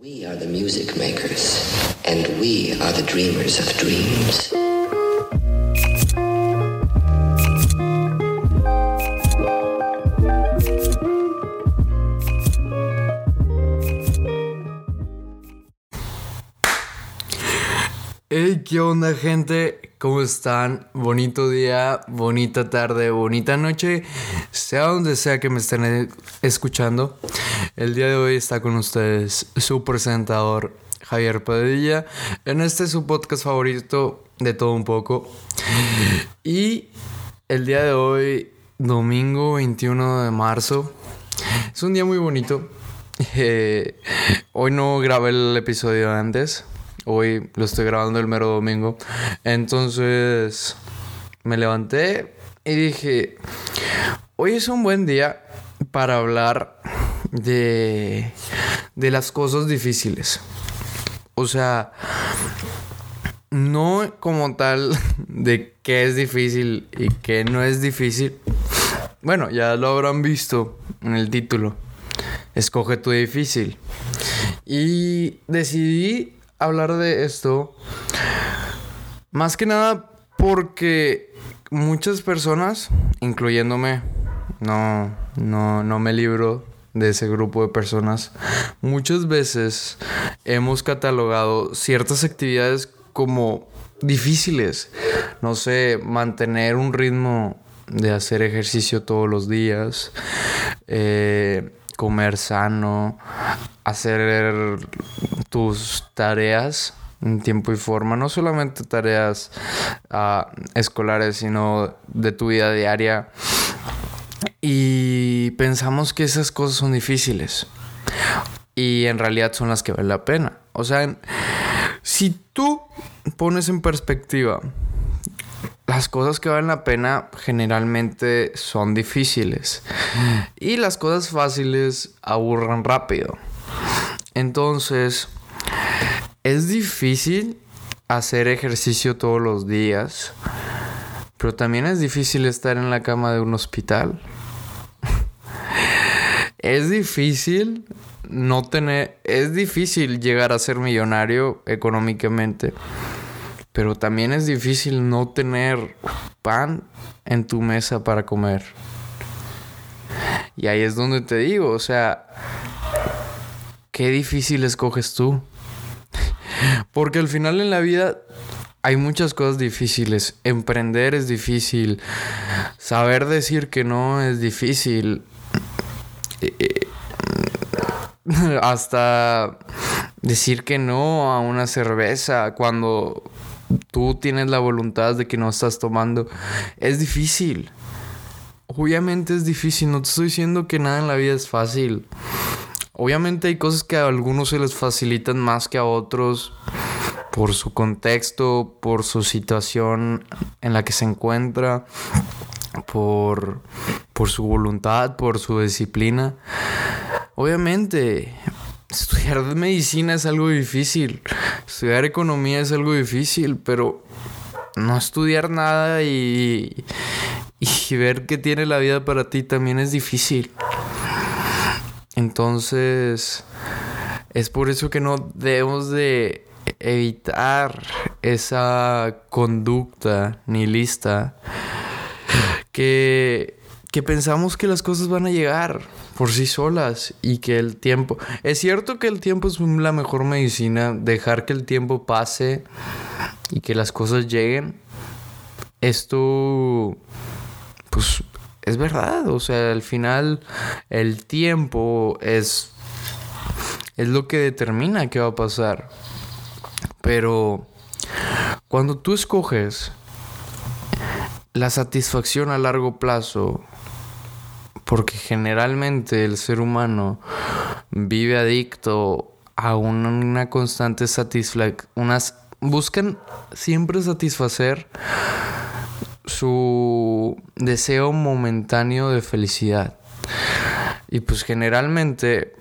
We are the music makers, and we are the dreamers of dreams. Hey, ¿qué onda gente? ¿Cómo están? Bonito día, bonita tarde, bonita noche, sea donde sea que me estén e- escuchando. El día de hoy está con ustedes su presentador Javier Padilla en este su podcast favorito de todo un poco. Y el día de hoy, domingo 21 de marzo, es un día muy bonito. Eh, hoy no grabé el episodio antes. Hoy lo estoy grabando el mero domingo. Entonces me levanté y dije, hoy es un buen día para hablar de, de las cosas difíciles. O sea, no como tal de qué es difícil y qué no es difícil. Bueno, ya lo habrán visto en el título. Escoge tu difícil. Y decidí hablar de esto más que nada porque muchas personas, incluyéndome, no, no, no me libro de ese grupo de personas, muchas veces hemos catalogado ciertas actividades como difíciles. No sé, mantener un ritmo de hacer ejercicio todos los días, eh, comer sano, hacer tus tareas en tiempo y forma, no solamente tareas ah, escolares, sino de tu vida diaria. Y pensamos que esas cosas son difíciles. Y en realidad son las que valen la pena. O sea, si tú pones en perspectiva las cosas que valen la pena generalmente son difíciles. Y las cosas fáciles aburran rápido. Entonces, es difícil hacer ejercicio todos los días. Pero también es difícil estar en la cama de un hospital. Es difícil no tener... Es difícil llegar a ser millonario económicamente. Pero también es difícil no tener pan en tu mesa para comer. Y ahí es donde te digo, o sea, qué difícil escoges tú. Porque al final en la vida hay muchas cosas difíciles. Emprender es difícil. Saber decir que no es difícil. Hasta decir que no a una cerveza cuando tú tienes la voluntad de que no estás tomando es difícil. Obviamente es difícil. No te estoy diciendo que nada en la vida es fácil. Obviamente hay cosas que a algunos se les facilitan más que a otros por su contexto, por su situación en la que se encuentra, por, por su voluntad, por su disciplina. Obviamente, estudiar medicina es algo difícil, estudiar economía es algo difícil, pero no estudiar nada y, y ver qué tiene la vida para ti también es difícil. Entonces, es por eso que no debemos de evitar esa conducta nihilista que, que pensamos que las cosas van a llegar por sí solas y que el tiempo... Es cierto que el tiempo es la mejor medicina, dejar que el tiempo pase y que las cosas lleguen. Esto, pues, es verdad. O sea, al final el tiempo es, es lo que determina qué va a pasar. Pero cuando tú escoges la satisfacción a largo plazo, porque generalmente el ser humano vive adicto a una, constante satisfacción, buscan siempre satisfacer su deseo momentáneo de felicidad. Y pues generalmente,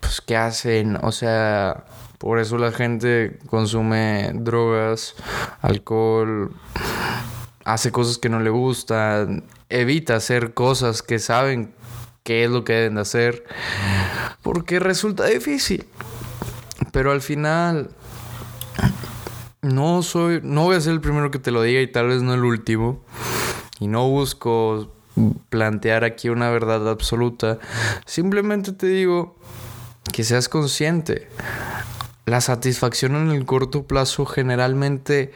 pues ¿qué hacen? O sea, por eso la gente consume drogas, alcohol, hace cosas que no le gustan, evita hacer cosas que saben qué es lo que deben de hacer, porque resulta difícil. Pero al final no soy, no voy a ser el primero que te lo diga y tal vez no el último. Y no busco plantear aquí una verdad absoluta. Simplemente te digo que seas consciente. La satisfacción en el corto plazo generalmente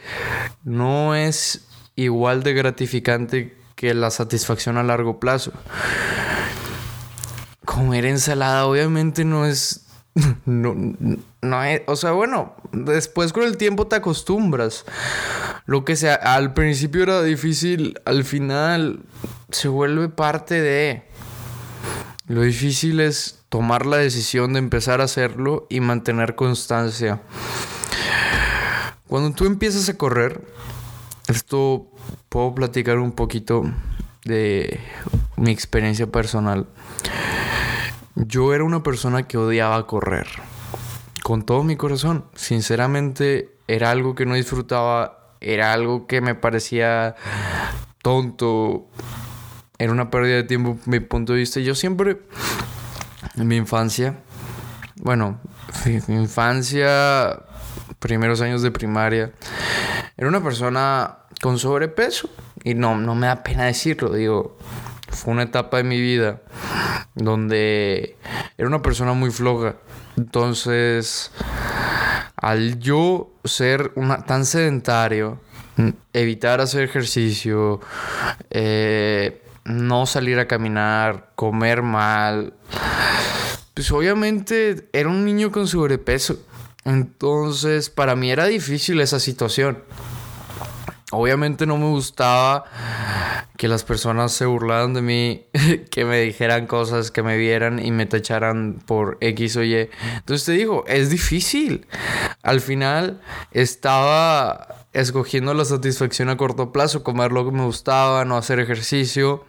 no es igual de gratificante que la satisfacción a largo plazo. Comer ensalada obviamente no es no, no es, o sea, bueno, después con el tiempo te acostumbras. Lo que sea, al principio era difícil, al final se vuelve parte de... Lo difícil es tomar la decisión de empezar a hacerlo y mantener constancia. Cuando tú empiezas a correr, esto puedo platicar un poquito de mi experiencia personal. Yo era una persona que odiaba correr. Con todo mi corazón. Sinceramente, era algo que no disfrutaba. Era algo que me parecía tonto. Era una pérdida de tiempo, mi punto de vista. Yo siempre, en mi infancia, bueno, infancia, primeros años de primaria, era una persona con sobrepeso. Y no, no me da pena decirlo, digo, fue una etapa de mi vida donde era una persona muy floja. Entonces, al yo ser una, tan sedentario, evitar hacer ejercicio, eh, no salir a caminar, comer mal, pues obviamente era un niño con sobrepeso. Entonces, para mí era difícil esa situación. Obviamente no me gustaba que las personas se burlaran de mí, que me dijeran cosas, que me vieran y me tacharan por X o Y. Entonces te digo, es difícil. Al final estaba escogiendo la satisfacción a corto plazo, comer lo que me gustaba, no hacer ejercicio.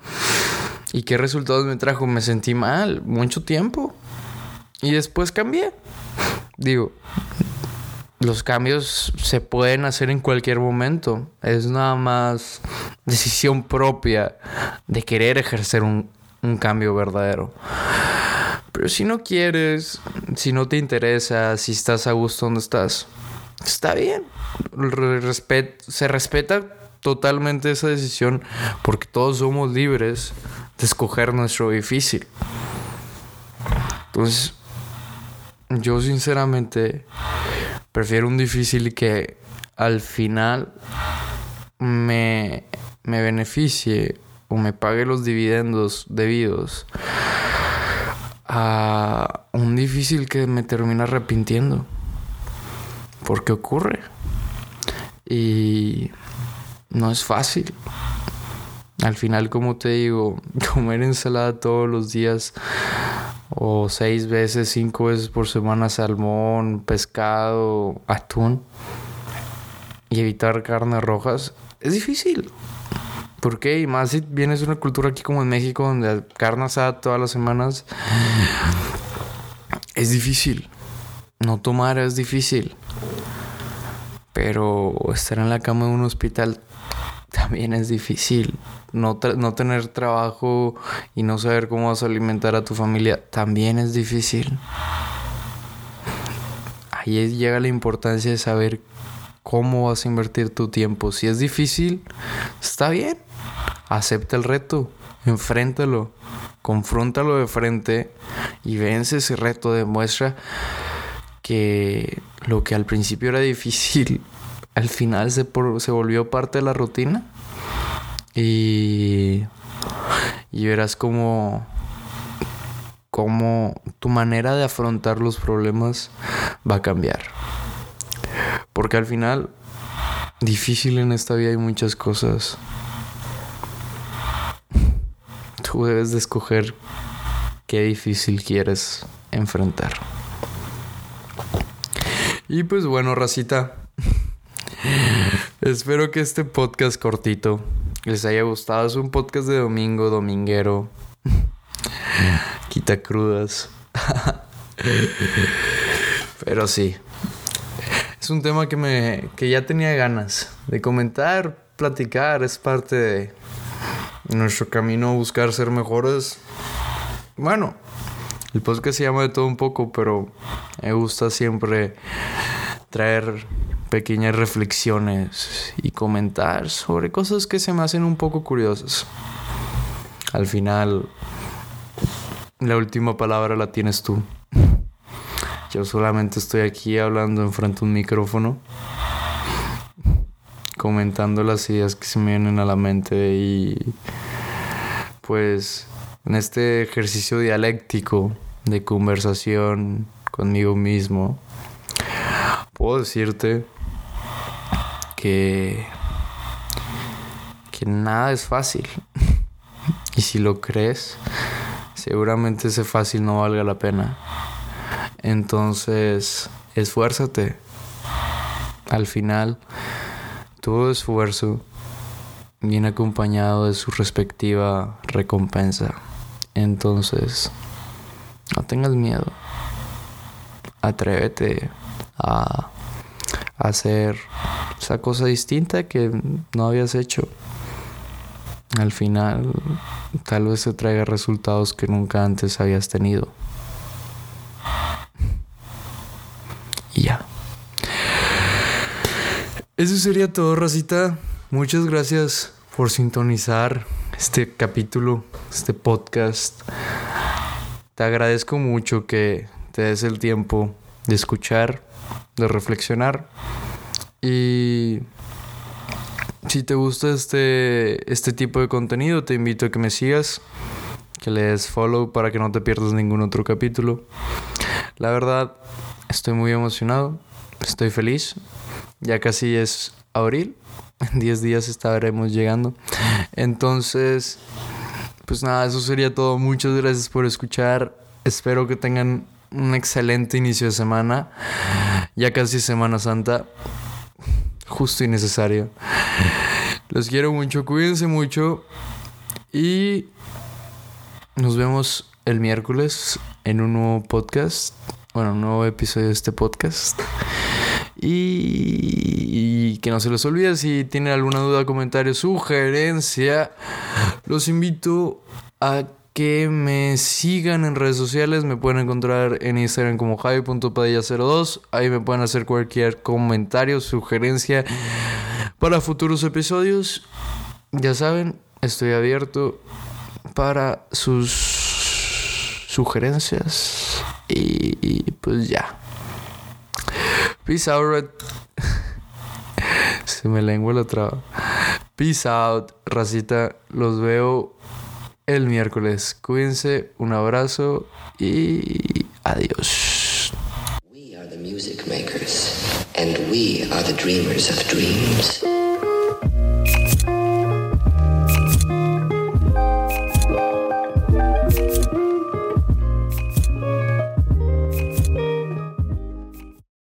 ¿Y qué resultados me trajo? Me sentí mal mucho tiempo. Y después cambié. Digo, los cambios se pueden hacer en cualquier momento. Es nada más decisión propia de querer ejercer un, cambio verdadero. Pero si no quieres, si no te interesa, si estás a gusto donde estás, está bien. se respeta totalmente esa decisión porque todos somos libres de escoger nuestro difícil. Entonces, yo sinceramente Prefiero un difícil que al final me, me beneficie o me pague los dividendos debidos a un difícil que me termina arrepintiendo. Porque ocurre. Y no es fácil. Al final, como te digo, comer ensalada todos los días o seis veces, cinco veces por semana salmón, pescado, atún y evitar carnes rojas es difícil. ¿Por qué? Y más si vienes de una cultura aquí como en México donde carne asada todas las semanas es difícil. No tomar es difícil. Pero estar en la cama de un hospital también es difícil. No, no, tener trabajo y no saber cómo vas a alimentar a tu familia también es difícil. Ahí llega la importancia de saber cómo vas a invertir tu tiempo. Si es difícil, está bien. Acepta el reto, enfréntalo, confróntalo de frente y vence ese reto. Demuestra que lo que al principio era difícil al final se, se volvió parte de la rutina. Y, y verás cómo, cómo tu manera de afrontar los problemas va a cambiar. Porque al final, difícil en esta vida hay muchas cosas. Tú debes de escoger qué difícil quieres enfrentar. Y pues bueno, racita, Espero que este podcast cortito les haya gustado. Es un podcast de domingo, dominguero. Quita crudas. Pero sí. Es un tema que me que ya tenía ganas de comentar, platicar, es parte de nuestro camino a buscar ser mejores. Bueno, El podcast se llama de todo un poco, pero me gusta siempre traer pequeñas reflexiones y comentar sobre cosas que se me hacen un poco curiosas. Al final, la última palabra la tienes tú. Yo solamente estoy aquí hablando enfrente de un micrófono, comentando las ideas que se me vienen a la mente y pues en este ejercicio dialéctico de conversación conmigo mismo, puedo decirte que, que nada es fácil. Y si lo crees, seguramente ese fácil no valga la pena. Entonces, esfuérzate. Al final, todo esfuerzo viene acompañado de su respectiva recompensa. Entonces, no tengas miedo. Atrévete a hacer esa cosa distinta que no habías hecho. Al final, tal vez te traiga resultados que nunca antes habías tenido. Y ya. Eso sería todo, Racita. Muchas gracias por sintonizar este capítulo, este podcast. Te agradezco mucho que te des el tiempo de escuchar, de reflexionar. Y si te gusta este, este tipo de contenido, te invito a que me sigas, que le des follow para que no te pierdas ningún otro capítulo. La verdad, estoy muy emocionado, estoy feliz. Ya casi es abril, en 10 días estaremos llegando. Entonces, pues nada, eso sería todo. Muchas gracias por escuchar. Espero que tengan un excelente inicio de semana. Ya casi Semana Santa. Justo y necesario. Los quiero mucho, cuídense mucho. Y nos vemos el miércoles en un nuevo podcast. Bueno, un nuevo episodio de este podcast. Y, que no se les olvide si tienen alguna duda, comentario, sugerencia, los invito a que me sigan en redes sociales. Me pueden encontrar en Instagram como javi.padilla02. Ahí me pueden hacer cualquier comentario, sugerencia para futuros episodios. Ya saben, estoy abierto para sus sugerencias. Y, pues ya. Peace out, Se me lengua la traba. Peace out, racita. Los veo el miércoles. Cuídense, un abrazo y adiós. We are the music makers, and we are the dreamers of dreams.